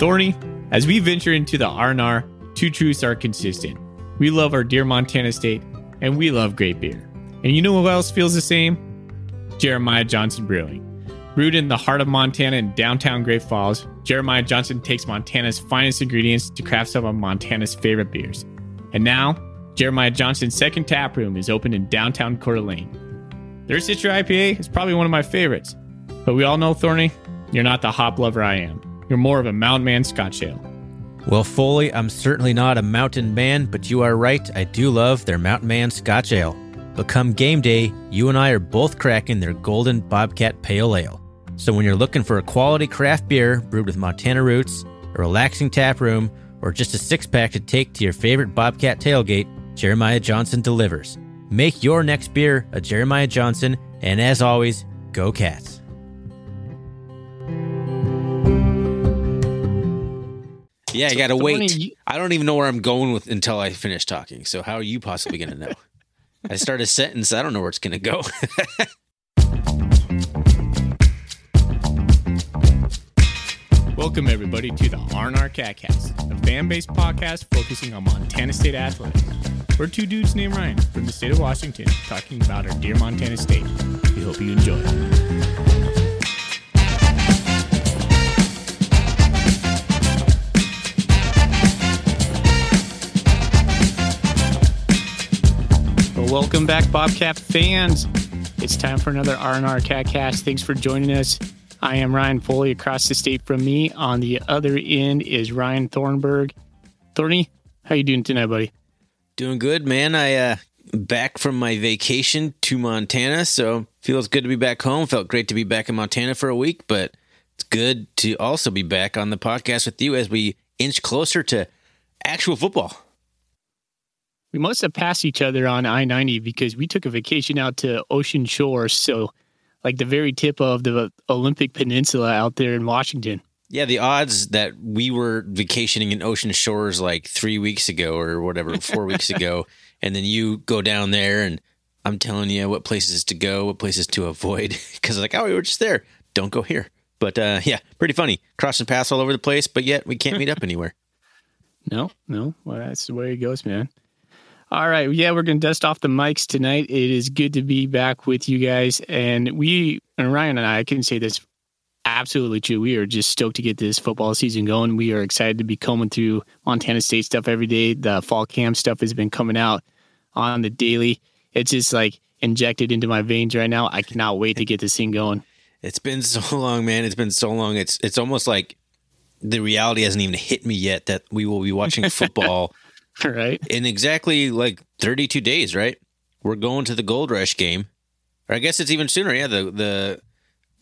Thorny, as we venture into the R&R, two truths are consistent. We love our dear Montana state, and we love great beer. And you know who else feels the same? Jeremiah Johnson Brewing. Brewed in the heart of Montana in downtown Great Falls, Jeremiah Johnson takes Montana's finest ingredients to craft some of Montana's favorite beers. And now, Jeremiah Johnson's second tap room is open in downtown Coeur d'Alene. Their Citra IPA is probably one of my favorites. But we all know, Thorny, you're not the hop lover I am. You're more of a mountain man Scotch ale. Well, Foley, I'm certainly not a mountain man, but you are right. I do love their Mountain Man Scotch Ale. But come game day, you and I are both cracking their Golden Bobcat Pale Ale. So when you're looking for a quality craft beer brewed with Montana roots, a relaxing tap room, or just a six pack to take to your favorite Bobcat tailgate, Jeremiah Johnson delivers. Make your next beer a Jeremiah Johnson, and as always, go Cats. Yeah, I gotta wait. You- I don't even know where I'm going with until I finish talking. So how are you possibly gonna know? I start a sentence, I don't know where it's gonna go. Welcome, everybody, to the R&R Catcast, a fan-based podcast focusing on Montana State athletics. We're two dudes named Ryan from the state of Washington talking about our dear Montana State. We hope you enjoy. Welcome back, Bobcat fans. It's time for another R&R Catcast. Thanks for joining us. I am Ryan Foley across the state from me. On the other end is Ryan Thornburg. Thorny, how you doing tonight, buddy? Doing good, man. I uh back from my vacation to Montana, so feels good to be back home. Felt great to be back in Montana for a week, but it's good to also be back on the podcast with you as we inch closer to actual football. We must have passed each other on I 90 because we took a vacation out to Ocean Shores. So, like the very tip of the Olympic Peninsula out there in Washington. Yeah, the odds that we were vacationing in Ocean Shores like three weeks ago or whatever, four weeks ago, and then you go down there and I'm telling you what places to go, what places to avoid. Because like, oh, we were just there. Don't go here. But uh, yeah, pretty funny. Crossing paths all over the place, but yet we can't meet up anywhere. No, no. Well, that's the way it goes, man. All right. Yeah, we're going to dust off the mics tonight. It is good to be back with you guys. And we, and Ryan and I, I can say this absolutely true. We are just stoked to get this football season going. We are excited to be combing through Montana State stuff every day. The fall camp stuff has been coming out on the daily. It's just like injected into my veins right now. I cannot wait to get this thing going. It's been so long, man. It's been so long. It's it's almost like the reality hasn't even hit me yet that we will be watching football All right. in exactly like 32 days, right? We're going to the Gold Rush game. Or I guess it's even sooner. Yeah, the the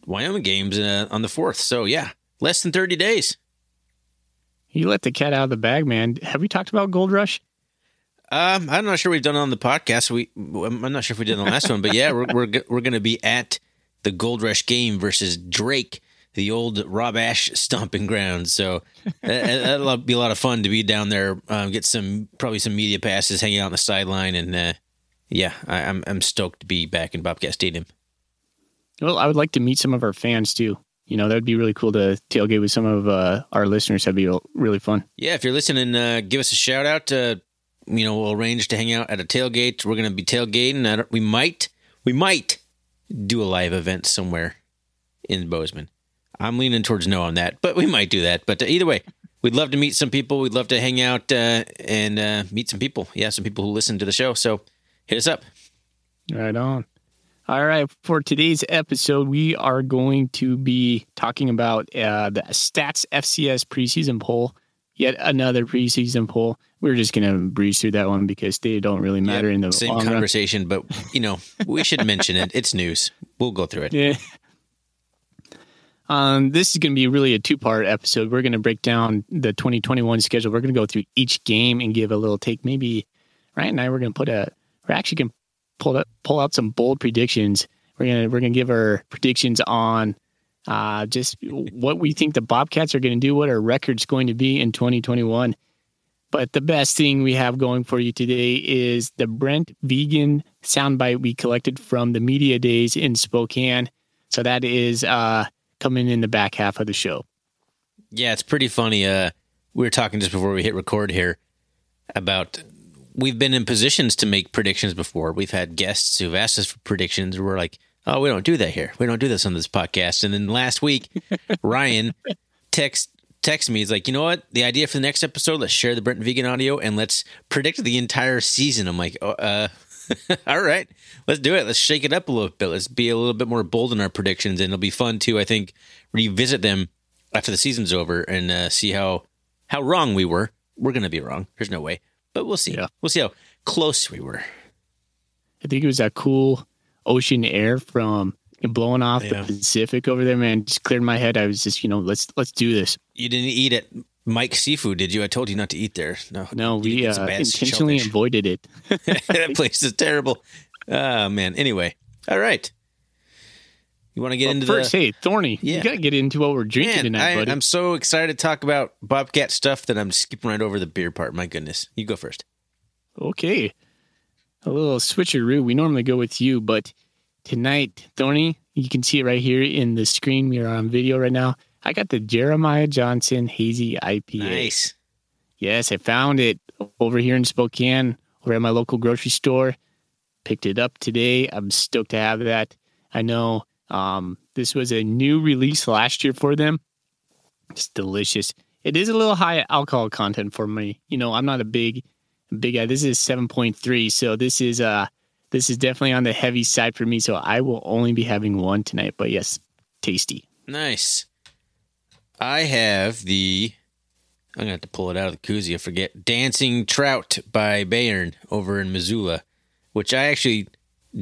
Wyoming games uh, on the 4th. So, yeah, less than 30 days. You let the cat out of the bag, man. Have we talked about Gold Rush? Um, I'm not sure we've done it on the podcast. We I'm not sure if we did the last one, but yeah, we're we're we're going to be at the Gold Rush game versus Drake, the old Rob Ash stomping ground. So that, that'll be a lot of fun to be down there, um, get some probably some media passes, hanging out on the sideline, and uh, yeah, I, I'm I'm stoked to be back in Bobcat Stadium. Well, I would like to meet some of our fans too. You know, that'd be really cool to tailgate with some of uh, our listeners. That'd be really fun. Yeah, if you're listening, uh, give us a shout out. Uh, you know, we'll arrange to hang out at a tailgate. We're going to be tailgating. We might, we might do a live event somewhere in Bozeman. I'm leaning towards no on that, but we might do that. But either way, we'd love to meet some people. We'd love to hang out uh, and uh, meet some people. Yeah, some people who listen to the show. So hit us up. Right on. All right. For today's episode, we are going to be talking about uh, the Stats FCS preseason poll. Yet another preseason poll. We're just going to breeze through that one because they don't really matter Yeah, in the same long run. conversation, but you know, we should mention it. It's news. We'll go through it. Yeah. Um, this is going to be really a two part episode. We're going to break down the 2021 schedule. We're going to go through each game and give a little take. Maybe Ryan and I we're going to put a. We're actually going to pull out, pull out some bold predictions. We're gonna we're gonna give our predictions on uh, just what we think the Bobcats are going to do, what our record's going to be in 2021. But the best thing we have going for you today is the Brent Vigen soundbite we collected from the media days in Spokane. So that is uh, coming in the back half of the show. Yeah, it's pretty funny. Uh, we were talking just before we hit record here about we've been in positions to make predictions before. We've had guests who've asked us for predictions. We're like, oh, we don't do that here. We don't do this on this podcast. And then last week, Ryan text text me. He's like, you know what? The idea for the next episode, let's share the Brent Vigen audio and let's predict the entire season. I'm like, oh, uh, all right, let's do it. Let's shake it up a little bit. Let's be a little bit more bold in our predictions, and it'll be fun to, I think, revisit them after the season's over and uh, see how how wrong we were. We're gonna be wrong. There's no way, but we'll see. Yeah. We'll see how close we were. I think it was that cool ocean air from blowing off Yeah. the Pacific over there, man. Just cleared my head. I was just, you know, let's let's do this. You didn't eat at Mike's Seafood, did you? I told you not to eat there. No, No, we uh, intentionally shellfish. avoided it. that place is terrible. Oh man. Anyway, all right. You want to get But into first, the hey, Thorny, Yeah. you gotta get into what we're drinking Man, tonight, I, buddy. I'm so excited to talk about Bobcat stuff that I'm skipping right over the beer part. My goodness, you go first. Okay. A little switcheroo. We normally go with you, but tonight, Thorny, you can see it right here in the screen. We are on video right now. I got the Jeremiah Johnson Hazy IPA. Nice. Yes, I found it over here in Spokane, over at my local grocery store. Picked it up today. I'm stoked to have that. I know um, this was a new release last year for them. It's delicious. It is a little high alcohol content for me. You know, I'm not a big, big guy. This is 7.3, so this is uh, this is definitely on the heavy side for me. So I will only be having one tonight. But yes, tasty. Nice. I have the. I'm gonna have to pull it out of the koozie. I forget. Dancing Trout by Bayern over in Missoula, which I actually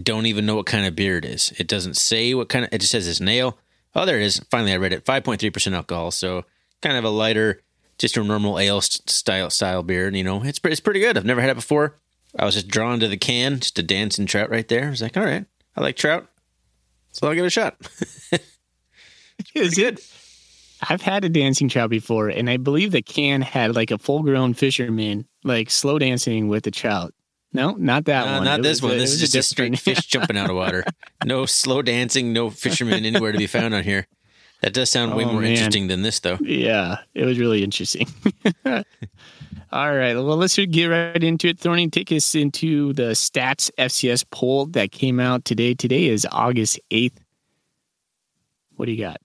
don't even know what kind of beer it is. It doesn't say what kind of. It just says it's nail. Oh, there it is. Finally, I read it. 5.3 percent alcohol, so kind of a lighter, just a normal ale style style beer. And you know, it's it's pretty good. I've never had it before. I was just drawn to the can, just a dancing trout right there. I was like, all right, I like trout, so I'll give it a shot. Is it? I've had a dancing trout before, and I believe that can had like a full grown fisherman like slow dancing with a trout. No, not that Uh, one. not It this one. a- This is just a straight fish jumping out of water. No slow dancing, no fisherman anywhere to be found on here. That does sound way Oh, more man. interesting than this, though. yeah, it was really interesting. All right, well, let's get right into it. Thorny, take us into the Stats FCS poll that came out today. Today is August 8th. What do you got?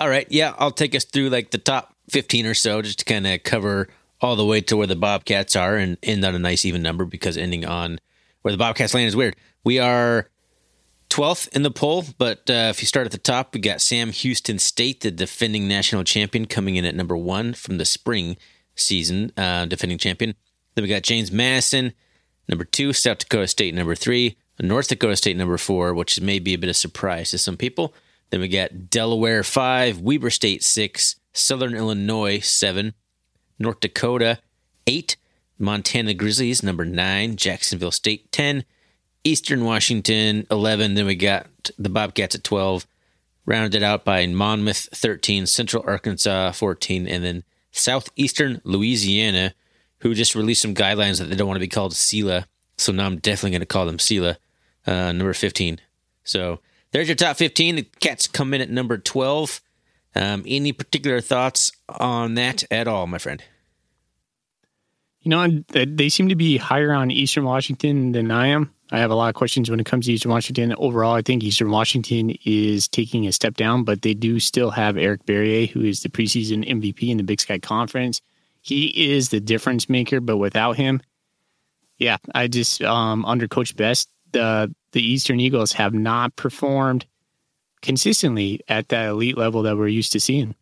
All right. Yeah, I'll take us through like the top 15 or so just to kind of cover all the way to where the Bobcats are and end on a nice even number because ending on where the Bobcats land is weird. We are 12th in the poll, but uh, if you start at the top, we got Sam Houston State, the defending national champion, coming in at number one from the spring season, uh, defending champion. Then we got James Madison, number two, South Dakota State, number three, North Dakota State, number four, which may be a bit of surprise to some people. Then we got Delaware five, Weber State six, Southern Illinois seven, North Dakota eight, Montana Grizzlies number nine, Jacksonville State ten, Eastern Washington eleven. Then we got the Bobcats at twelve, rounded out by Monmouth thirteen, Central Arkansas fourteen, and then Southeastern Louisiana, who just released some guidelines that they don't want to be called SELA. So now I'm definitely going to call them SELA, uh, number fifteen. So there's your top 15. The Cats come in at number 12. Um, any particular thoughts on that at all, my friend? You know, th- they seem to be higher on Eastern Washington than I am. I have a lot of questions when it comes to Eastern Washington. Overall, I think Eastern Washington is taking a step down, but they do still have Eric Barriere, who is the preseason MVP in the Big Sky Conference. He is the difference maker, but without him, yeah, I just um, under Coach Best, the the Eastern Eagles have not performed consistently at that elite level that we're used to seeing.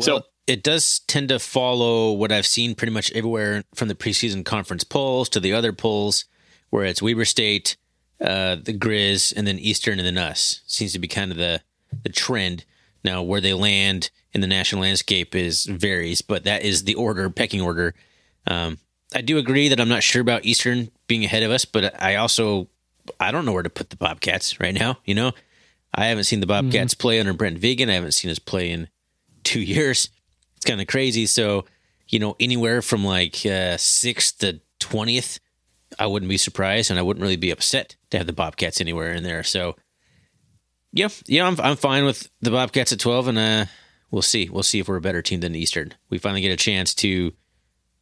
So So- it does tend to follow what I've seen pretty much everywhere from the preseason conference polls to the other polls, where it's Weber State, uh, the Grizz, and then Eastern, and then us. Seems to be kind of the the trend. Now, where they land in the national landscape is varies, but that is the order, pecking order. Um, I do agree that I'm not sure about Eastern being ahead of us, but I also I don't know where to put the Bobcats right now. You know, I haven't seen the Bobcats play under Brent Vigen. I haven't seen us play in two years. It's kind of crazy. So, you know, anywhere from like uh, sixth to twentieth, I wouldn't be surprised, and I wouldn't really be upset to have the Bobcats anywhere in there. So, yeah, yeah, I'm I'm fine with the Bobcats at twelve, and uh, we'll see. We'll see if we're a better team than the Eastern. We finally get a chance to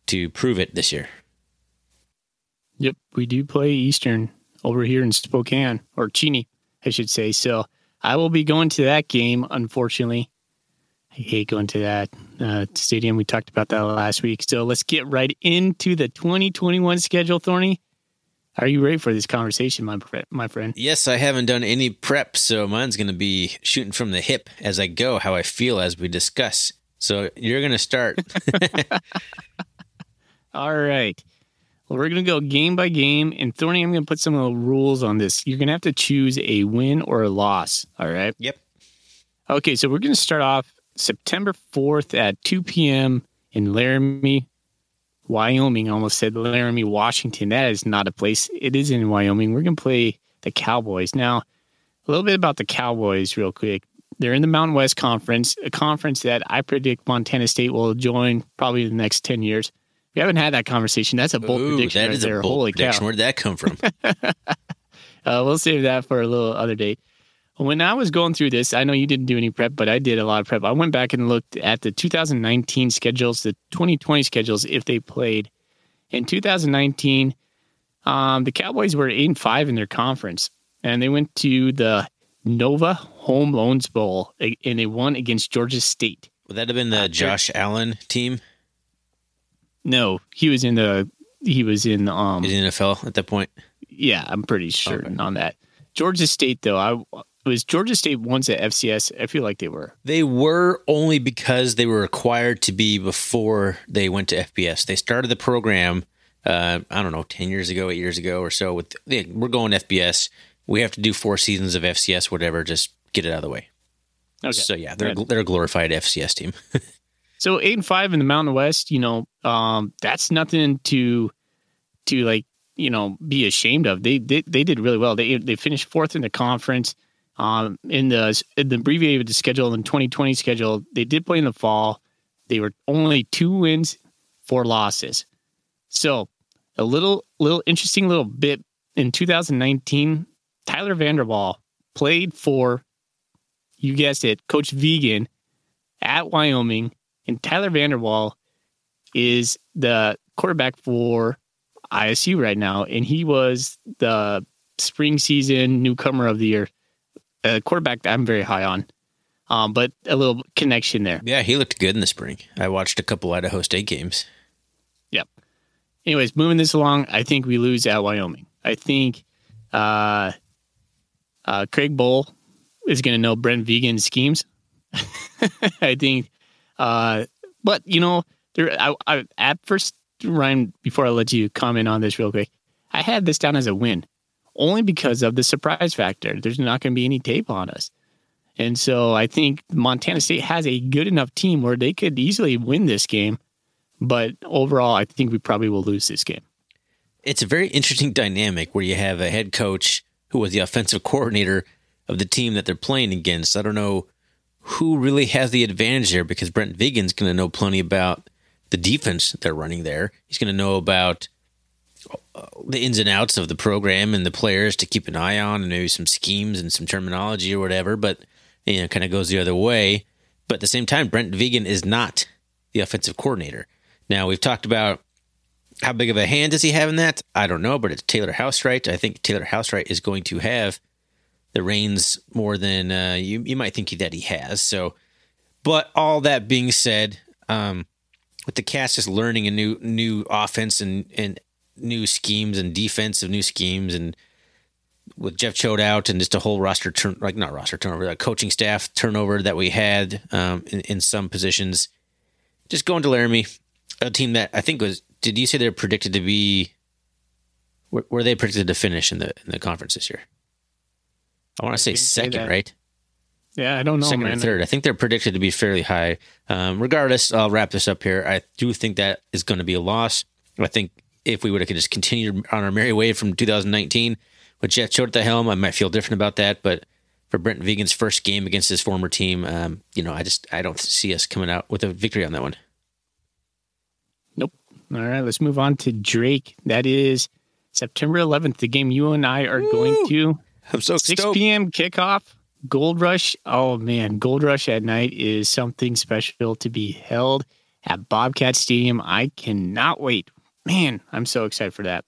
to prove it this year. Yep, we do play Eastern over here in Spokane or Cheney, I should say. So I will be going to that game. Unfortunately, I hate going to that uh, stadium. We talked about that last week. So let's get right into the 2021 schedule, Thorny. Are you ready for this conversation, my my friend? Yes, I haven't done any prep, so mine's going to be shooting from the hip as I go, how I feel as we discuss. So you're going to start. All right. Well, we're going to go game by game. And Thorny, I'm going to put some of the rules on this. You're going to have to choose a win or a loss. All right. Yep. Okay. So we're going to start off September 4th at 2 p.m. in Laramie, Wyoming. I almost said Laramie, Washington. That is not a place. It is in Wyoming. We're going to play the Cowboys. Now, a little bit about the Cowboys, real quick. They're in the Mountain West Conference, a conference that I predict Montana State will join probably in the next 10 years. We haven't had that conversation. That's a bold Ooh, prediction. That right is there. a bold Holy prediction. cow. Where'd that come from? uh, we'll save that for a little other date. When I was going through this, I know you didn't do any prep, but I did a lot of prep. I went back and looked at the 2019 schedules, the 2020 schedules, if they played. In 2019, um, the Cowboys were 8 and 5 in their conference, and they went to the Nova Home Loans Bowl, and they won against Georgia State. Would that have been the Josh Allen team No, he was in the he was in um in the NFL at that point? Yeah, I'm pretty certain Okay. on that. Georgia State, though, I was Georgia State once at FCS. I feel like they were. They were only because they were required to be before they went to FBS. They started the program, uh, I don't know, 10 years ago, eight years ago or so. With yeah, We're going FBS. We have to do four seasons of FCS, whatever, just get it out of the way. Okay. So, yeah, they're, Good. they're a glorified FCS team. So eight and five in the Mountain West, you know, um, that's nothing to to like you know be ashamed of. They they, they did really well. They they finished fourth in the conference. Um, in the in the abbreviated schedule in 2020 schedule, they did play in the fall. They were only two wins, four losses. So a little little interesting little bit in 2019, Tyler Vander Waal played for you guessed it, Coach Vigen at Wyoming, and Tyler Vander Waal is the quarterback for ISU right now, and he was the spring season newcomer of the year, a quarterback that I'm very high on. Um, but a little connection there. yeah, he looked good in the spring. I watched a couple Idaho State games. Yep. Anyways, moving this along, I think we lose at Wyoming. I think uh, uh, Craig Bohl is going to know Brent Vigen's schemes. I think, uh, but you know, there. I, I at first, Ryan. Before I let you comment on this real quick, I had this down as a win, only because of the surprise factor. There's not going to be any tape on us, and so I think Montana State has a good enough team where they could easily win this game. But overall, I think we probably will lose this game. it's a very interesting dynamic where you have a head coach who was the offensive coordinator of the team that they're playing against. I don't know who really has the advantage there because Brent Vigen's going to know plenty about the defense they're running there. He's going to know about uh, the ins and outs of the program and the players to keep an eye on and maybe some schemes and some terminology or whatever, but you know, kind of goes the other way. But at the same time, Brent Vigen is not the offensive coordinator. Now, we've talked about how big of a hand does he have in that? I don't know, but it's Taylor Housewright. I think Taylor Housewright is going to have the reins more than uh, you you might think that he has. So, but all that being said, um, with the cast just learning a new new offense and and new schemes and defensive new schemes and with Jeff Choate out and just a whole roster turn like not roster turnover, a coaching staff turnover that we had um, in, in some positions. Just going to Laramie, a team that I think was. Did you say they're predicted to be? Were, were they predicted to finish in the in the conference this year? I want to say didn't say second, right? Yeah, I don't know, second man. or third. I think they're predicted to be fairly high. Um, regardless, I'll wrap this up here. I do think that is going to be a loss. I think if we would have just continued on our merry way from 2019 with Jeff Choate at the helm, I might feel different about that. But for Brent Vigen's first game against his former team, um, you know, I just I don't see us coming out with a victory on that one. Nope. All right, let's move on to Drake. That is September 11th, the game you and I are going to. I'm so 6 p.m. kickoff. Gold Rush, oh man, Gold Rush at night is something special to be held at Bobcat Stadium. I cannot wait. Man, I'm so excited for that.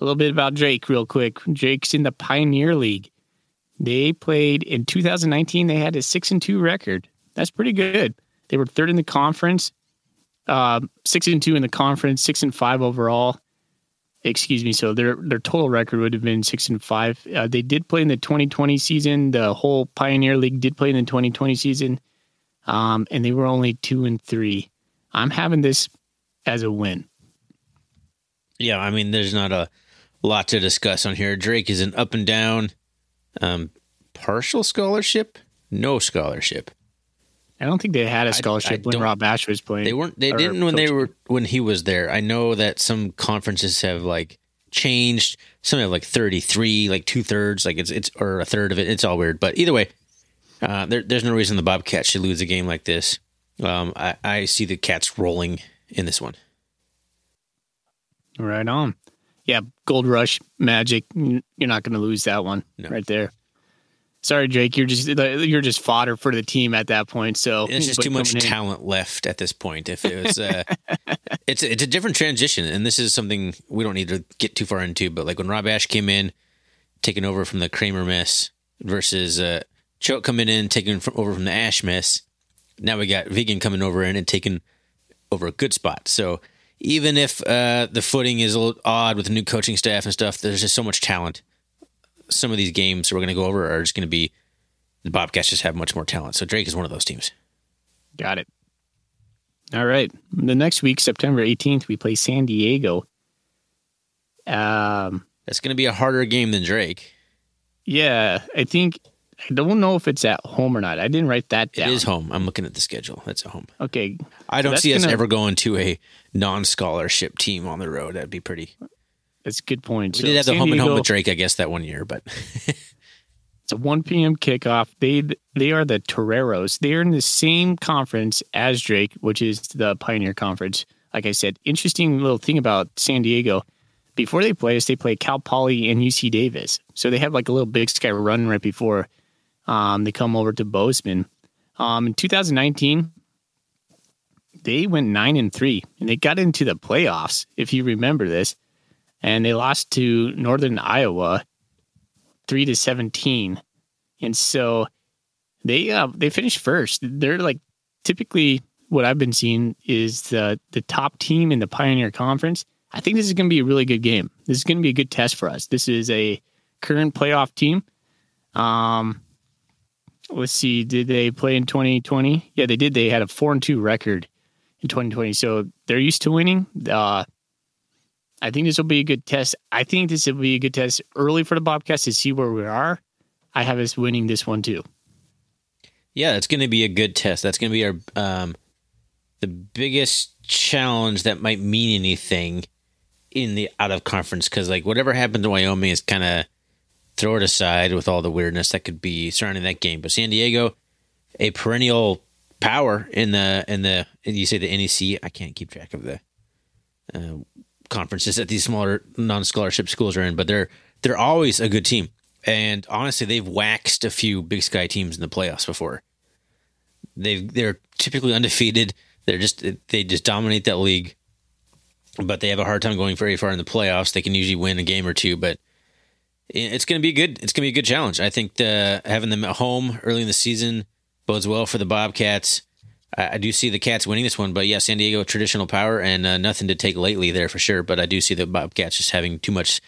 A little bit about Drake, real quick. Drake's in the Pioneer League. They played in 2019. They had a six and two record. That's pretty good. They were third in the conference, uh, six and two in the conference, six and five overall excuse me. So their their total record would have been six and five. Uh, they did play in the 2020 season. The whole Pioneer League did play in the 2020 season, um, and they were only two and three. I'm having this as a win. Yeah, I mean, there's not a lot to discuss on here. Drake is an up and down, um, partial scholarship, no scholarship. I don't think they had a scholarship I, I when Rob Ash was playing. They weren't. They didn't when they were when he was there. I know that some conferences have like changed. Some have like thirty three, like two thirds, like it's it's or a third of it. It's all weird. But either way, uh, there, there's no reason the Bobcats should lose a game like this. Um, I, I see the Cats rolling in this one. Right on. Yeah, Gold Rush Magic. You're not going to lose that one no. right there sorry, Jake, you're just you're just fodder for the team at that point. So it's just too much in. talent left at this point. If it was, uh, it's it's a different transition, and this is something we don't need to get too far into. But like when Rob Ash came in, taking over from the Kramer mess versus uh, Choate coming in, taking from, over from the Ash mess. Now we got Vigen coming over in and taking over a good spot. So even if uh, the footing is a little odd with the new coaching staff and stuff, there's just so much talent some of these games we're going to go over are just going to be the Bobcats just have much more talent. So Drake is one of those teams. Got it. All right. The next week, September 18th, we play San Diego. Um, That's going to be a harder game than Drake. Yeah, I think I don't know if it's at home or not. I didn't write that down. It is home. I'm looking at the schedule. That's at home. Okay. I don't so see us ever going to a non-scholarship team on the road. That'd be pretty that's a good point. We so did have the home and home with Drake, I guess, that one year, but it's a 1 p.m. kickoff. They they are the Toreros. They are in the same conference as Drake, which is the Pioneer Conference. Like I said, interesting little thing about San Diego. Before they play us, they play Cal Poly and UC Davis. So they have like a little Big Sky run right before um, they come over to Bozeman. Um, in 2019, they went nine and three, and they got into the playoffs. If you remember this, and they lost to Northern Iowa three to seventeen, and so they uh, they finished first. They're like typically what I've been seeing is the the top team in the Pioneer Conference. I think this is going to be a really good game. This is going to be a good test for us. This is a current playoff team. Um, let's see, did they play in 2020? Yeah, they did. They had a four and two record in 2020, so they're used to winning. Uh, I think this will be a good test. I think this will be a good test early for the Bobcats to see where we are. I have us winning this one too. Yeah, it's going to be a good test. That's going to be our um, the biggest challenge that might mean anything in the out of conference because like whatever happened to Wyoming is kind of throw it aside with all the weirdness that could be surrounding that game. But San Diego, a perennial power in the in the you say the NEC. I can't keep track of the uh, conferences that these smaller non-scholarship schools are in, but they're they're always a good team. And honestly, they've waxed a few Big Sky teams in the playoffs before. They they're typically undefeated. They're just they just dominate that league, but they have a hard time going very far in the playoffs. They can usually win a game or two, but it's going to be good. It's going to be a good challenge. I think the, having them at home early in the season bodes well for the Bobcats. I, I do see the Cats winning this one, but yeah, San Diego traditional power and uh, nothing to take lately there for sure. But I do see the Bobcats just having too much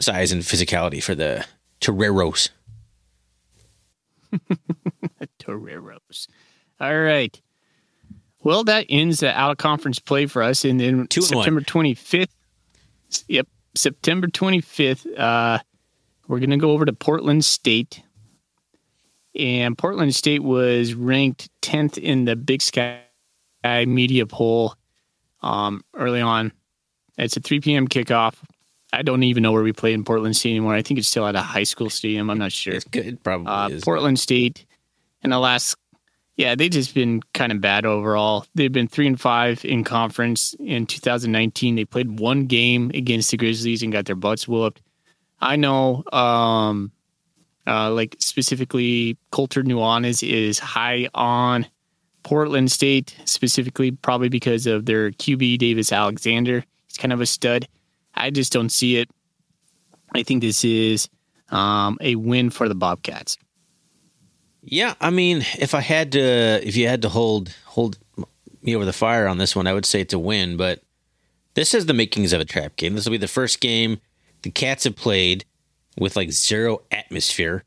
size and physicality for the Toreros. Toreros. All right. Well, that ends the out of conference play for us. And then Two September 25th. Yep. September 25th, uh, we're going to go over to Portland State and Portland State was ranked 10th in the Big Sky media poll um, early on. It's a 3 p.m. kickoff. I don't even know where we play in Portland State anymore. I think it's still at a high school stadium. I'm not sure. It's good. Probably uh, Portland State in the last, yeah, they've just been kind of bad overall. They've been three and five in conference in 2019. They played one game against the Grizzlies and got their butts whooped. I know um, Uh, like specifically, Colter Nuanez is high on Portland State, specifically probably because of their QB Davis Alexander. He's kind of a stud. I just don't see it. I think this is um, a win for the Bobcats. Yeah, I mean, if I had to, if you had to hold hold me over the fire on this one, I would say it's a win. But this is the makings of a trap game. This will be the first game the Cats have played with like zero atmosphere.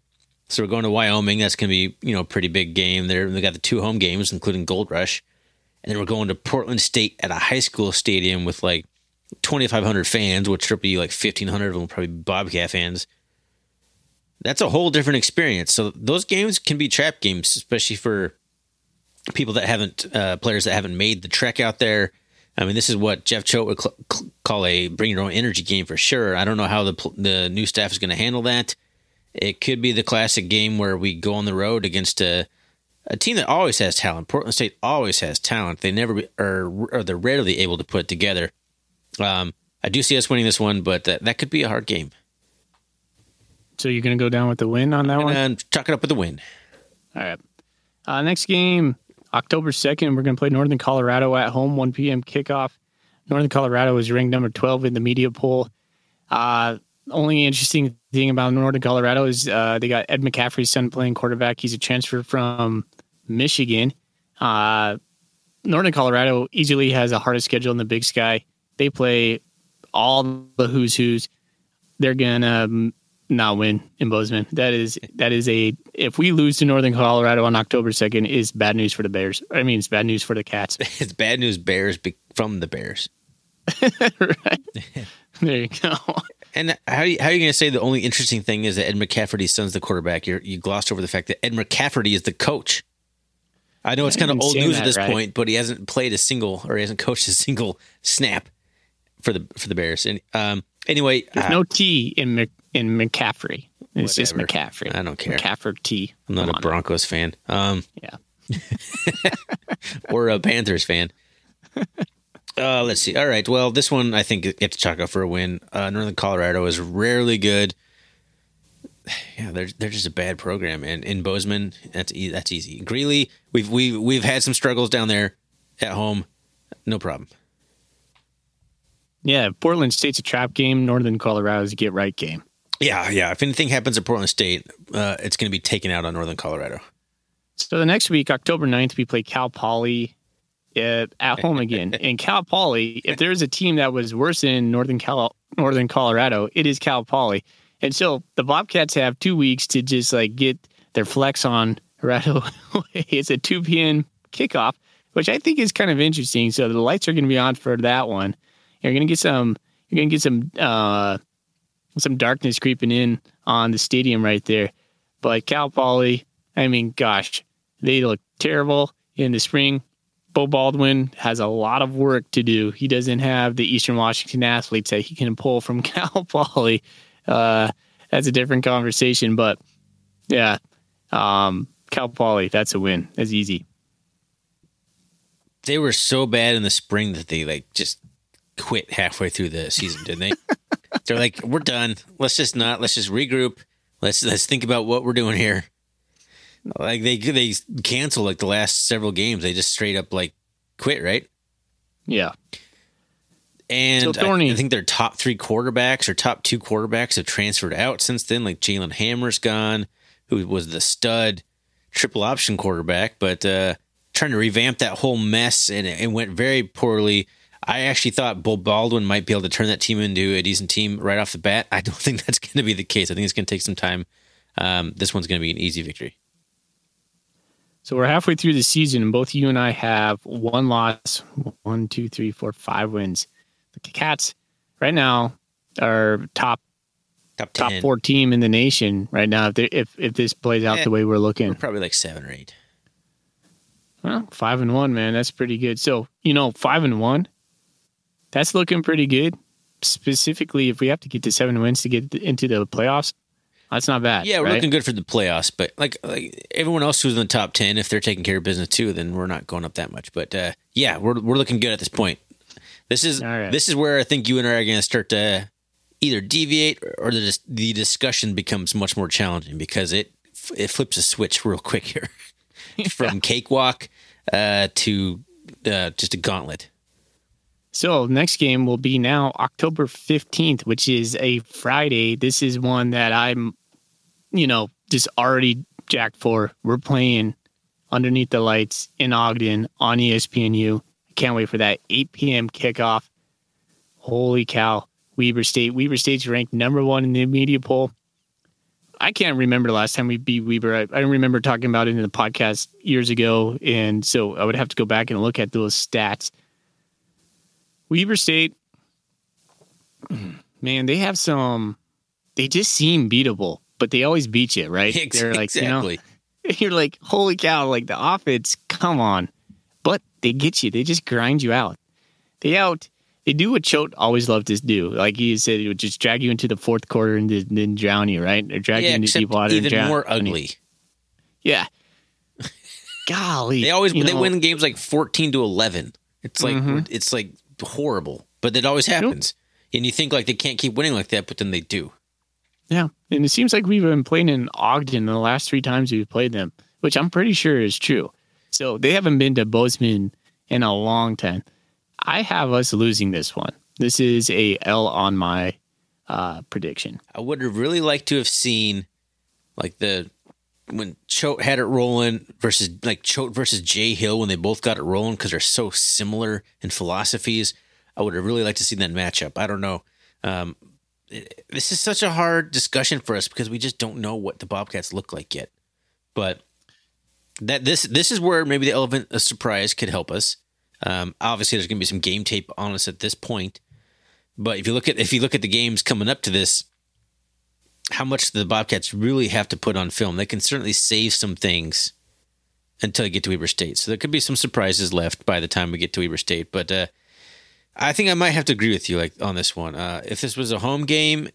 So we're going to Wyoming. That's going to be you know a pretty big game. There they got the two home games, including Gold Rush, and then we're going to Portland State at a high school stadium with like 2,500 fans, which will be like 1,500 of them probably Bobcat fans. That's a whole different experience. So those games can be trap games, especially for people that haven't uh, players that haven't made the trek out there. I mean, this is what Jeff Choate would cl- cl- call a bring your own energy game for sure. I don't know how the the new staff is going to handle that. It could be the classic game where we go on the road against a a team that always has talent. Portland State always has talent. They never be, are or they're rarely able to put it together. Um, I do see us winning this one, but that, that could be a hard game. So you're going to go down with the win on that and, one? And chalk it up with the win. All right. Uh, next game, October 2nd, we're going to play Northern Colorado at home, 1 p.m. kickoff. Northern Colorado is ranked number 12 in the media poll. Uh, only interesting thing about Northern Colorado is uh, they got Ed McCaffrey's son playing quarterback. He's a transfer from Michigan. Uh, Northern Colorado easily has the hardest schedule in the Big Sky. They play all the who's who's. They're gonna not win in Bozeman. That is that is a if we lose to Northern Colorado on October second is bad news for the Bears. I mean, it's bad news for the Cats. it's bad news Bears from the Bears. right. there you go. And how, how are you going to say the only interesting thing is that Ed McCafferty's son's the quarterback? You're, you glossed over the fact that Ed McCafferty is the coach. I know it's kind of old news that, at this right? point, but he hasn't played a single or he hasn't coached a single snap for the for the Bears. And um, anyway, there's uh, no T in Mc, in McCaffrey. It's whatever. just McCaffrey. I don't care. McCaffrey T. I'm not Come a on. Broncos fan. Um, yeah. or a Panthers fan. Uh, let's see. All right. Well, this one I think gets chalk up for a win. Uh, Northern Colorado is rarely good. Yeah, they're they're just a bad program, and in Bozeman, that's e- that's easy. Greeley, we've we've we've had some struggles down there at home, no problem. Yeah, Portland State's a trap game. Northern Colorado's a get right game. Yeah, yeah. If anything happens at Portland State, uh, it's going to be taken out on Northern Colorado. So the next week, October 9th, we play Cal Poly at, at home again. and Cal Poly, if there's a team that was worse in Northern Cal Northern Colorado, it is Cal Poly. And so the Bobcats have two weeks to just like get their flex on right away. it's a 2 p.m. kickoff, which I think is kind of interesting. So the lights are going to be on for that one. You're going to get some. You're going to get some uh, some darkness creeping in on the stadium right there. But Cal Poly, I mean, gosh, they look terrible in the spring. Beau Baldwin has a lot of work to do. He doesn't have the Eastern Washington athletes that he can pull from Cal Poly. Uh, that's a different conversation, but yeah, um, Cal Poly, that's a win. That's easy. They were so bad in the spring that they like just quit halfway through the season, didn't they? They're like, we're done. Let's just not. Let's just regroup. Let's let's think about what we're doing here. Like they they cancel like the last several games. They just straight up like quit, right? Yeah. And so I, I, think their top three quarterbacks or top two quarterbacks have transferred out since then. Like Jalen Hamler's gone, who was the stud triple option quarterback, but uh, trying to revamp that whole mess and it, it went very poorly. I actually thought Beau Baldwin might be able to turn that team into a decent team right off the bat. I don't think that's going to be the case. I think it's going to take some time. Um, this one's going to be an easy victory. So we're halfway through the season, and both you and I have one loss, one, two, three, four, five wins. The Cats right now are top top, top four team in the nation right now. If if if this plays out the way we're looking, we're probably like seven or eight. Well, five and one, man, that's pretty good. So you know, five and one, that's looking pretty good. Specifically, if we have to get to seven wins to get into the playoffs, that's not bad. Yeah, we're right? looking good for the playoffs, but like like everyone else who's in the top ten, if they're taking care of business too, then we're not going up that much. But uh, yeah, we're we're looking good at this point. This is right. this is where I think you and I are going to start to either deviate or the the discussion becomes much more challenging because it it flips a switch real quick here from cakewalk uh, to uh, just a gauntlet. So next game will be now October 15th, which is a Friday. This is one that I'm, you know, just already jacked for. We're playing underneath the lights in Ogden on ESPNU. Can't wait for that 8 p.m. kickoff. Holy cow. Weber State. Weber State's ranked number one in the media poll. I can't remember the last time we beat Weber. I, I remember talking about it in the podcast years ago. And so I would have to go back and look at those stats. Weber State, man, they have some, they just seem beatable, but they always beat you, right? They're like, exactly. you know, you're like, holy cow, like the offense, come on. But they get you, they just grind you out. They out, they do what Choate always loved to do. Like he said, it would just drag you into the fourth quarter and then, drown you, right? Or drag yeah, you into deep water. and even drown- more ugly. Yeah. Golly. They always they know, win games like fourteen to eleven. It's like Mhm. it's like horrible, but it always happens. And you think like they can't keep winning like that, but then they do. Yeah. And it seems like we've been playing in Ogden the last three times we've played them, which I'm pretty sure is true. So they haven't been to Bozeman in a long time. I have us losing this one. This is a L on my uh, prediction. I would have really liked to have seen like the when Choate had it rolling versus like Choate versus Jay Hill when they both got it rolling because they're so similar in philosophies. I would have really liked to see that matchup. I don't know. Um, it- this is such a hard discussion for us because we just don't know what the Bobcats look like yet. But that this this is where maybe the element of surprise could help us. Um, obviously, there's going to be some game tape on us at this point. But if you look at if you look at the games coming up to this, how much the Bobcats really have to put on film. They can certainly save some things until you get to Weber State. So there could be some surprises left by the time we get to Weber State. But uh, I think I might have to agree with you like on this one. Uh, if this was a home game,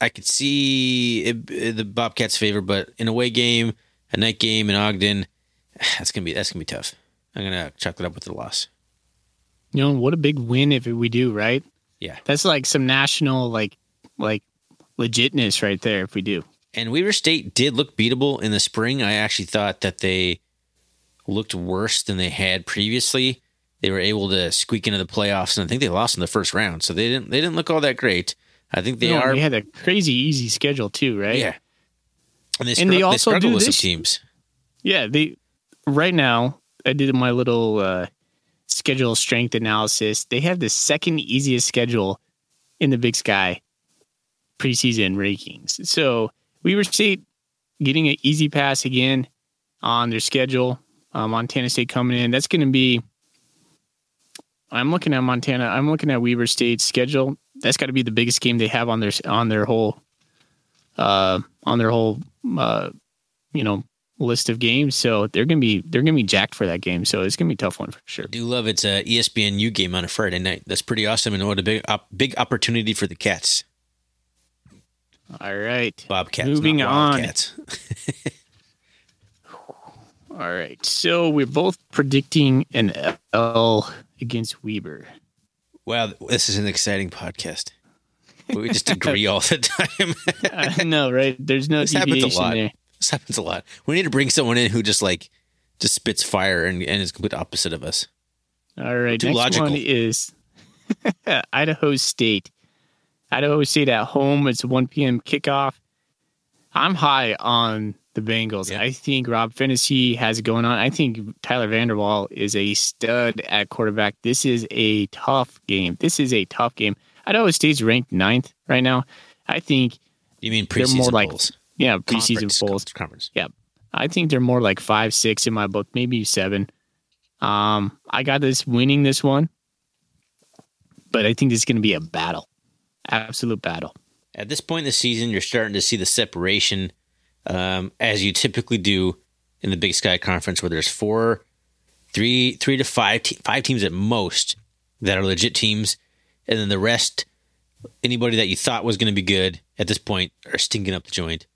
I could see it, the Bobcats' favor, but in a away game, a night game in Ogden, that's gonna be that's gonna be tough. I'm gonna chalk it up with the loss. You know, what a big win if we do, right? Yeah. That's like some national, like, like legitness right there if we do. And Weaver State did look beatable in the spring. I actually thought that they looked worse than they had previously. They were able to squeak into the playoffs, and I think they lost in the first round, so they didn't they didn't look all that great. I think they know, are, They had a crazy easy schedule too, right? yeah. And they, And they also struggle do with this- some teams. Yeah, they right now I did my little uh schedule strength analysis. They have the second easiest schedule in the Big Sky preseason rankings. So Weaver State getting an easy pass again on their schedule. Uh, Montana State coming in. That's going to be. I'm looking at Montana. I'm looking at Weaver State's schedule. That's got to be the biggest game they have on their on their whole, uh, on their whole, uh, you know, list of games. So they're gonna be they're gonna be jacked for that game. So it's gonna be a tough one for sure. I do love it's a ESPNU game on a Friday night. That's pretty awesome, and what a big op- big opportunity for the Cats, All right. Bobcats. Moving on. Wildcats. All right. So we're both predicting an L against Weber. Wow, this is an exciting podcast. We just agree all the time. I know, right? There's no This happens a lot. there. This happens a lot. We need to bring someone in who just like just spits fire and, and is complete opposite of us. All right. Too next logical. one is Idaho State. Idaho State at home. It's 1 p.m. kickoff. I'm high on the Bengals. Yeah. I think Rob Phenicie has it going on. I think Tyler Vander Waal is a stud at quarterback. This is a tough game. This is a tough game. I Idaho State's ranked ninth right now. I think, You mean They're preseason more like bowls? yeah, preseason Conference- polls. Conference. Yeah. I think they're more like five, six in my book, maybe seven. Um, I got this winning this one, but I think this is going to be a battle, absolute battle. At this point in the season, you're starting to see the separation, um, as you typically do in the Big Sky Conference, where there's four, three, three to five, te- five teams at most that are legit teams, and then the rest, anybody that you thought was going to be good at this point, are stinking up the joint.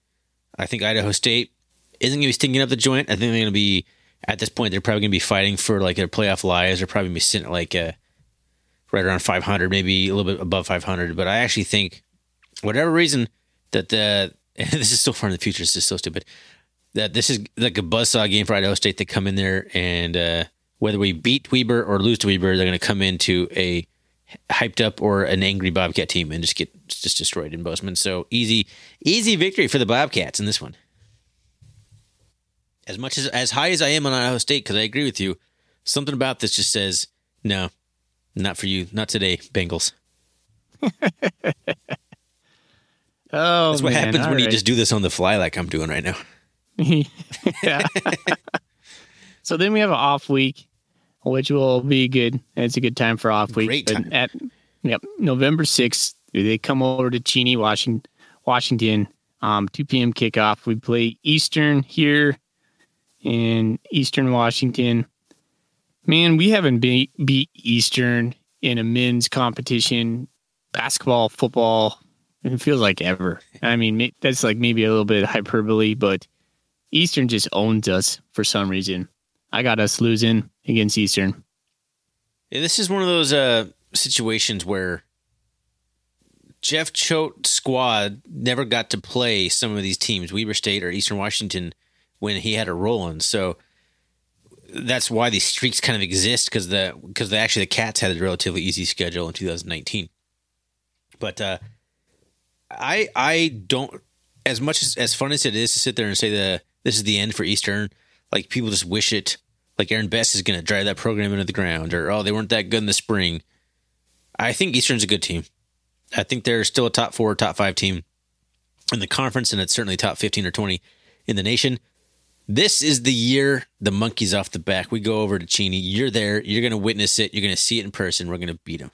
I think Idaho State isn't going to be stinking up the joint. I think they're going to be at this point. They're probably going to be fighting for like their playoff lives. They're probably going to be sitting at like a right around 500, maybe a little bit above 500. But I actually think whatever reason that the this is so far in the future, this is so stupid. That this is like a buzzsaw game for Idaho State. They come in there and uh, whether we beat Weber or lose to Weber, they're going to come into a hyped up or an angry Bobcat team and just get just destroyed in Bozeman. So easy, easy victory for the Bobcats in this one. As much as as high as I am on Idaho State, because I agree with you, something about this just says no, not for you, not today, Bengals. Oh, That's what man, happens when you just do this on the fly, like I'm doing right now. yeah. so then we have an off week, which will be good. It's a good time for off week. Great time. At yep, November sixth, they come over to Cheney, Washington. Washington, um, two p.m. kickoff. We play Eastern here in Eastern Washington. Man, we haven't beat Eastern in a men's competition, basketball, football. It feels like ever. I mean, that's like maybe a little bit hyperbole, but Eastern just owns us for some reason. I got us losing against Eastern. This is one of those uh, situations where Jeff Choate squad never got to play some of these teams, Weber State or Eastern Washington, when he had a roll in. So that's why these streaks kind of exist because the because actually the Cats had a relatively easy schedule in 2019. But uh, I I don't as much as as fun as it is to sit there and say the this is the end for Eastern. Like people just wish it. Like Aaron Best is going to drive that program into the ground, or oh they weren't that good in the spring. I think Eastern's a good team. I think they're still a top four, top five team in the conference, and it's certainly top fifteen or twenty in the nation. This is the year the monkey's off the back. We go over to Cheney. You're there. You're going to witness it. You're going to see it in person. We're going to beat them.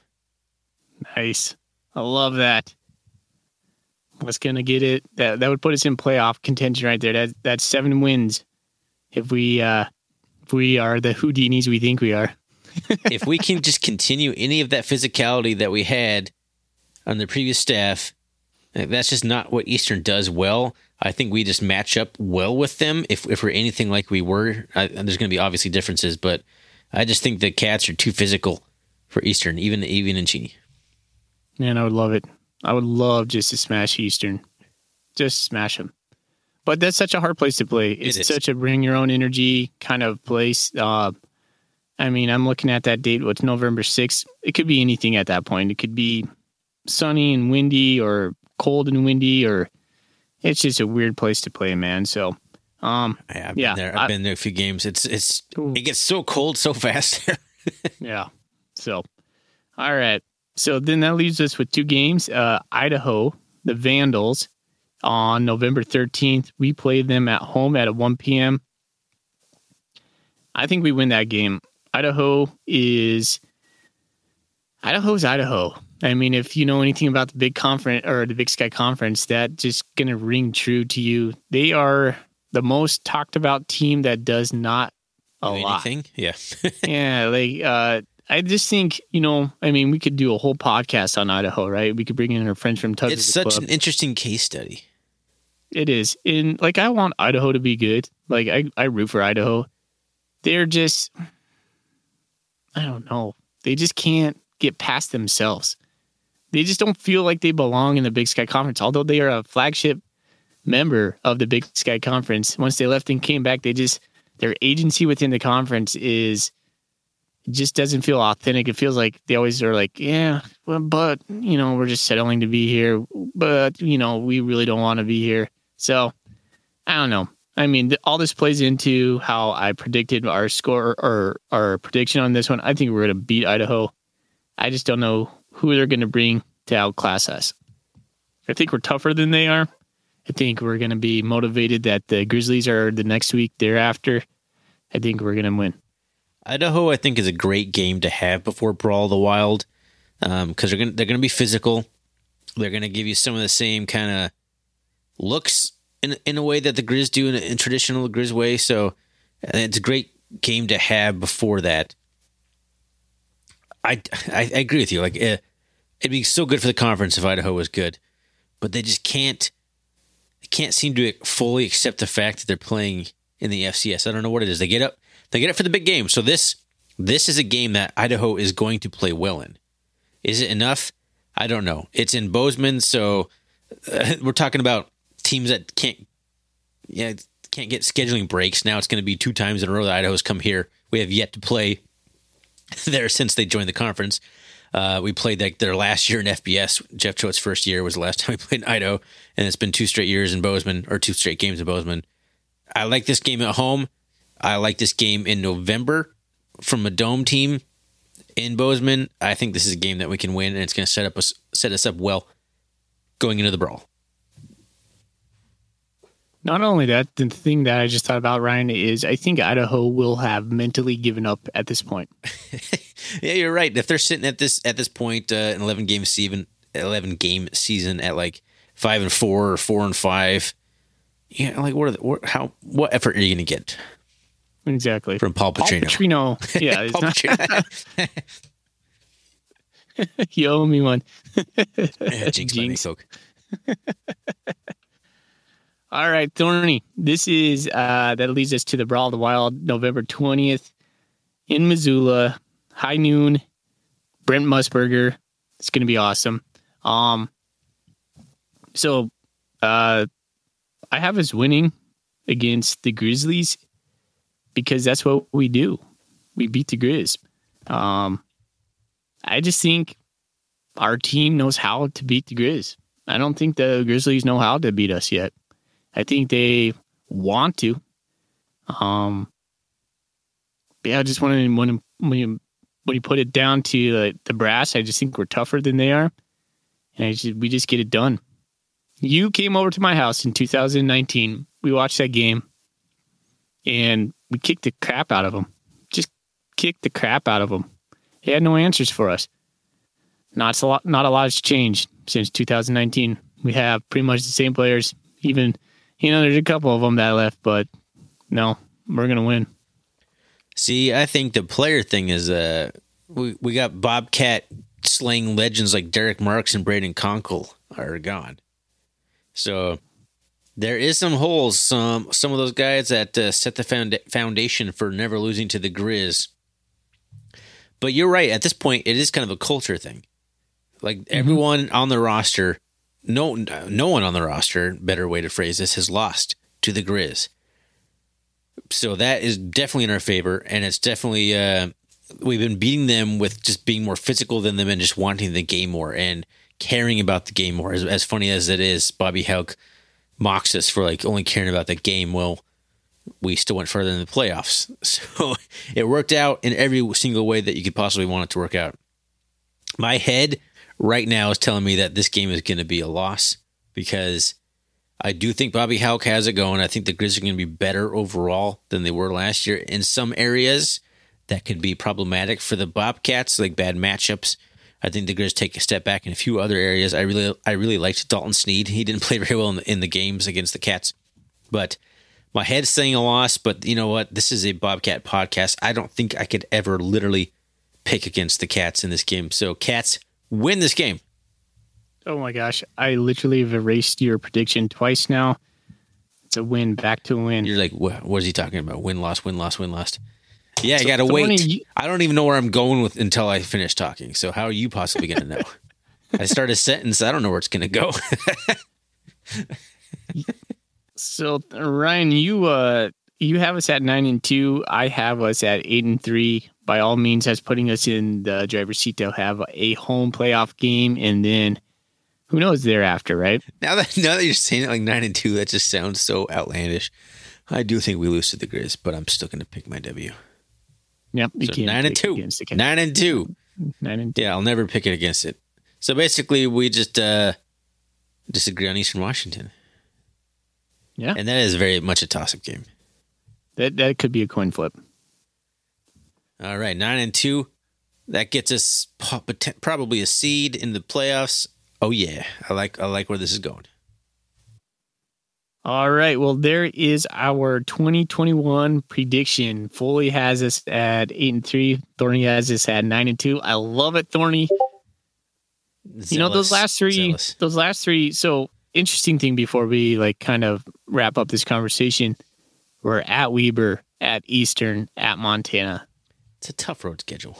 Nice. I love that. What's gonna get it? That that would put us in playoff contention right there. That that's seven wins. If we uh if we are the Houdinis we think we are. if we can just continue any of that physicality that we had on the previous staff, that's just not what Eastern does well. I think we just match up well with them. If if we're anything like we were, I, there's going to be obviously differences, but I just think the Cats are too physical for Eastern, even even in Cheney. Man, I would love it. I would love just to smash Eastern. Just smash them. But that's such a hard place to play. It's is. such a bring your own energy kind of place. Uh, I mean, I'm looking at that date. What's November 6th? It could be anything at that point. It could be sunny and windy or cold and windy, or it's just a weird place to play, man. So, um, I, I've Yeah, been there. I've I- been there a few games. It's it's it gets so cold so fast. Yeah. So, all right. So then that leaves us with two games. Uh, Idaho, the Vandals, on November 13th. We play them at home at a 1 p.m. I think we win that game. Idaho is Idaho's Idaho. I mean, if you know anything about the big conference or the Big Sky Conference, that just gonna ring true to you. They are the most talked about team that does not a Do lot Yeah. yeah, like uh I just think, you know, I mean, we could do a whole podcast on Idaho, right? We could bring in our friends from Tug it's such Club. an interesting case study. It is. And like I want Idaho to be good. Like I, I root for Idaho. They're just I don't know. They just can't get past themselves. They just don't feel like they belong in the Big Sky Conference. Although they are a flagship member of the Big Sky Conference. Once they left and came back, they just their agency within the conference is just doesn't feel authentic. It feels like they always are like, yeah, well, but you know, we're just settling to be here, but you know, we really don't want to be here. So I don't know. I mean, th- all this plays into how I predicted our score or our prediction on this one. I think we're going to beat Idaho. I just don't know who they're going to bring to outclass us. I think we're tougher than they are. I think we're going to be motivated that the Grizzlies are the next week thereafter. I think we're going to win. Idaho, I think, is a great game to have before Brawl the Wild because they're gonna they're gonna be physical. They're gonna give you some of the same kind of looks in in a way that the Grizz do in, in traditional Grizz way. So uh, it's a great game to have before that. I I, I agree with you. Like uh, it'd be so good for the conference if Idaho was good, but they just can't. They can't seem to fully accept the fact that they're playing in the FCS. I don't know what it is. They get up, they get up for the big game. So this this is a game that Idaho is going to play well in. Is it enough? I don't know. It's in Bozeman, so uh, we're talking about teams that can't, yeah, can't get scheduling breaks. Now it's going to be two times in a row that Idaho's come here. We have yet to play there since they joined the conference. Uh, we played like their last year in FBS. Jeff Choate's first year was the last time we played in Idaho, and it's been two straight years in Bozeman or two straight games in Bozeman. I like this game at home. I like this game in November from a dome team in Bozeman. I think this is a game that we can win, and it's going to set up us set us up well going into the brawl. Not only that, the thing that I just thought about, Ryan, is I think Idaho will have mentally given up at this point. yeah, you're right. If they're sitting at this at this point, uh, an 11 game season, 11 game season at like five and four or four and five, yeah, like what are the, what, how what effort are you going to get? Exactly from Paul Petrino. Paul Petrino, yeah, Paul not, Petrino. you owe me one. yeah, jinx, jinx. All right, Thorny. This is uh that leads us to the Brawl of the Wild, November twentieth in Missoula, high noon. Brent Musburger. It's gonna be awesome. Um so uh I have us winning against the Grizzlies because that's what we do. We beat the Grizz. Um I just think our team knows how to beat the Grizz. I don't think the Grizzlies know how to beat us yet. I think they want to. Um, yeah, I just want to when when you when you put it down to uh, the brass, I just think we're tougher than they are, and just, we just get it done. You came over to my house in 2019. We watched that game, and we kicked the crap out of them. Just kicked the crap out of them. They had no answers for us. Not a lot. Not a lot has changed since 2019. We have pretty much the same players. Even you know, there's a couple of them that left, but no, we're gonna win. See, I think the player thing is uh we we got Bobcat slaying legends like Derek Marks and Brayden Konkol are gone. So there is some holes. Some some of those guys that uh, set the found- foundation for never losing to the Grizz. But you're right. At this point, it is kind of a culture thing. Like mm-hmm. everyone on the roster no no one on the roster, better way to phrase this, has lost to the Grizz. So that is definitely in our favor, and it's definitely uh, we've been beating them with just being more physical than them and just wanting the game more and caring about the game more. As, as funny as it is, Bobby Hauck mocks us for like only caring about the game. Well, we still went further in the playoffs, so it worked out in every single way that you could possibly want it to work out. My head right now is telling me that this game is going to be a loss because I do think Bobby Hauck has it going. I think the Grizzlies are going to be better overall than they were last year. In some areas, that could be problematic for the Bobcats, like bad matchups. I think the Grizz take a step back in a few other areas. I really, I really liked Dalton Sneed. He didn't play very well in the, in the games against the Cats, but my head's saying a loss. But you know what? This is a Bobcat podcast. I don't think I could ever literally pick against the Cats in this game. So, Cats win this game. Oh my gosh. I literally have erased your prediction twice now. It's a win, back to a win. You're like, what, what is he talking about? Win, loss, win, loss, win, loss. Yeah, so I gotta wait. You- I don't even know where I'm going with until I finish talking. So how are you possibly gonna know? I start a sentence, I don't know where it's gonna go. so Ryan, you uh you have us at nine and two. I have us at eight and three by all means that's putting us in the driver's seat to have a home playoff game and then who knows thereafter, right? Now that now that you're saying it like nine and two, that just sounds so outlandish. I do think we lose to the Grizz, but I'm still gonna pick my W. Yep, so nine and two. Nine and two. Nine and two. Yeah, I'll never pick it against it. So basically, we just uh disagree on Eastern Washington. Yeah, and that is very much a toss-up game. That that could be a coin flip. All right, nine and two. That gets us probably a seed in the playoffs. Oh yeah, I like I like where this is going. All right, well there is our 2021 prediction. Foley has us at eight and three. Thorny has us at nine and two. I love it, Thorny. Zealous, you know those last three. Zealous. Those last three. So interesting thing before we like kind of wrap up this conversation. We're at Weber, at Eastern, at Montana. It's a tough road schedule.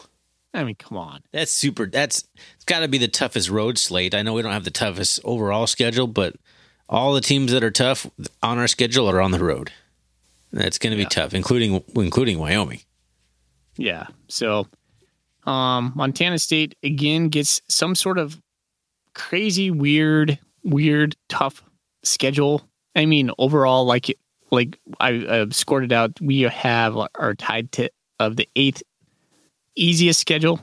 I mean, come on. That's super. That's it's got to be the toughest road slate. I know we don't have the toughest overall schedule, but all the teams that are tough on our schedule are on the road. That's going to be Yeah. tough, including including Wyoming. Yeah. So, um, Montana State again gets some sort of crazy, weird, weird, tough schedule. I mean, overall, like like I uh, scored it out. We have are tied to of the eighth easiest schedule,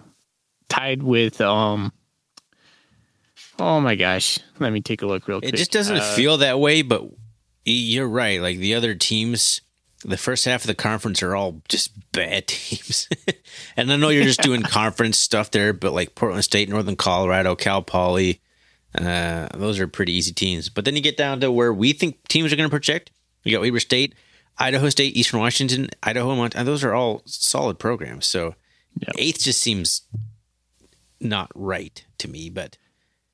tied with um. Oh my gosh! Let me take a look real quick. It just doesn't Uh, feel that way, but you're right. Like the other teams, the first half of the conference are all just bad teams. and I know you're just doing conference stuff there, but like Portland State, Northern Colorado, Cal Poly, uh, those are pretty easy teams. But then you get down to where we think teams are going to project. You got Weber State, Idaho State, Eastern Washington, Idaho, Montana. Those are all solid programs. So Yeah. eighth just seems not right to me, but.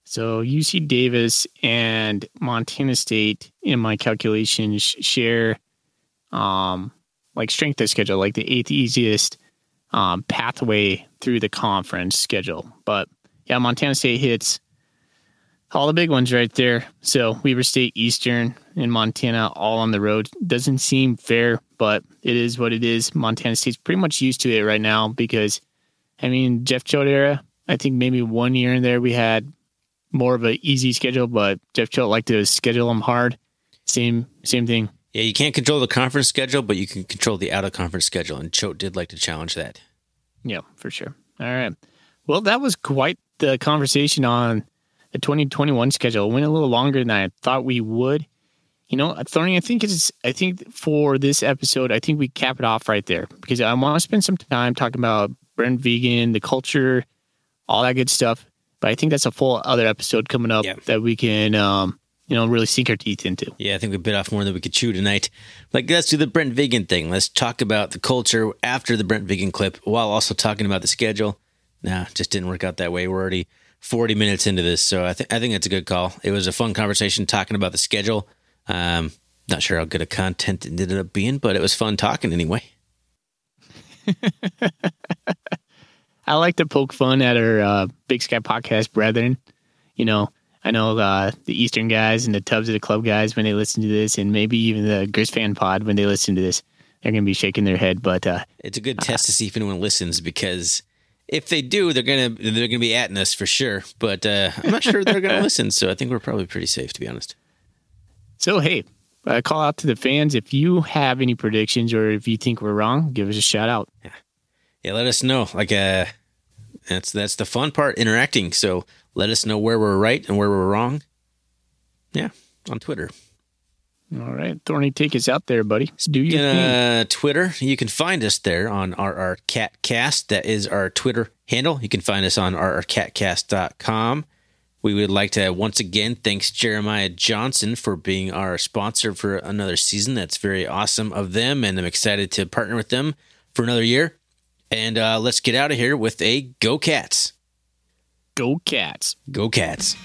So UC Davis and Montana State in my calculations share um like strength of schedule, like the eighth easiest um pathway through the conference schedule. But yeah, Montana State hits all the big ones right there. So Weber State, Eastern, and Montana all on the road. Doesn't seem fair, but it is what it is. Montana State's pretty much used to it right now because I mean Jeff Choate era, I think maybe one year in there we had more of an easy schedule, but Jeff Choate liked to schedule them hard. Same same thing. Yeah, you can't control the conference schedule, but you can control the out of conference schedule. And Choate did like to challenge that. Yeah, for sure. All right. Well, that was quite the conversation on the 2021 schedule. Went a little longer than I thought we would. You know, Thorny, I think it's I think for this episode, I think we cap it off right there because I want to spend some time talking about Brent Vigen, the culture, all that good stuff. But I think that's a full other episode coming up Yeah. that we can um, you know, really sink our teeth into. Yeah, I think we bit off more than we could chew tonight. Like, let's do the Brent Vigen thing. Let's talk about the culture after the Brent Vigen clip while also talking about the schedule. Nah, just didn't work out that way. We're already 40 minutes into this, so I, think I think that's a good call. It was a fun conversation talking about the schedule. Um, not sure how good a content it ended up being, but it was fun talking anyway. I like to poke fun at our uh, Big Sky Podcast brethren. You know, I know uh, the Eastern guys and the Tubs of the Club guys when they listen to this, and maybe even the Gris Fan Pod when they listen to this, they're going to be shaking their head. But uh, It's a good test to see if anyone listens because if they do, they're gonna they're gonna be atting us for sure. But uh, I'm not sure they're gonna listen, so I think we're probably pretty safe to be honest. so, hey, uh, call out to the fans if you have any predictions or if you think we're wrong, give us a shout out. Yeah, yeah, let us know. Like uh that's that's the fun part, interacting. So let us know where we're right and where we're wrong. Yeah, on Twitter. All right, Thorny, take us out there, buddy. Do your Speaking, thing. uh, Twitter, you can find us there on RR Catcast. That is our Twitter handle. You can find us on rrcatcast.com. We would like to once again thanks Jeremiah Johnson for being our sponsor for another season. That's very awesome of them, and I'm excited to partner with them for another year. And uh, let's get out of here with a Go Cats. Go Cats. Go Cats.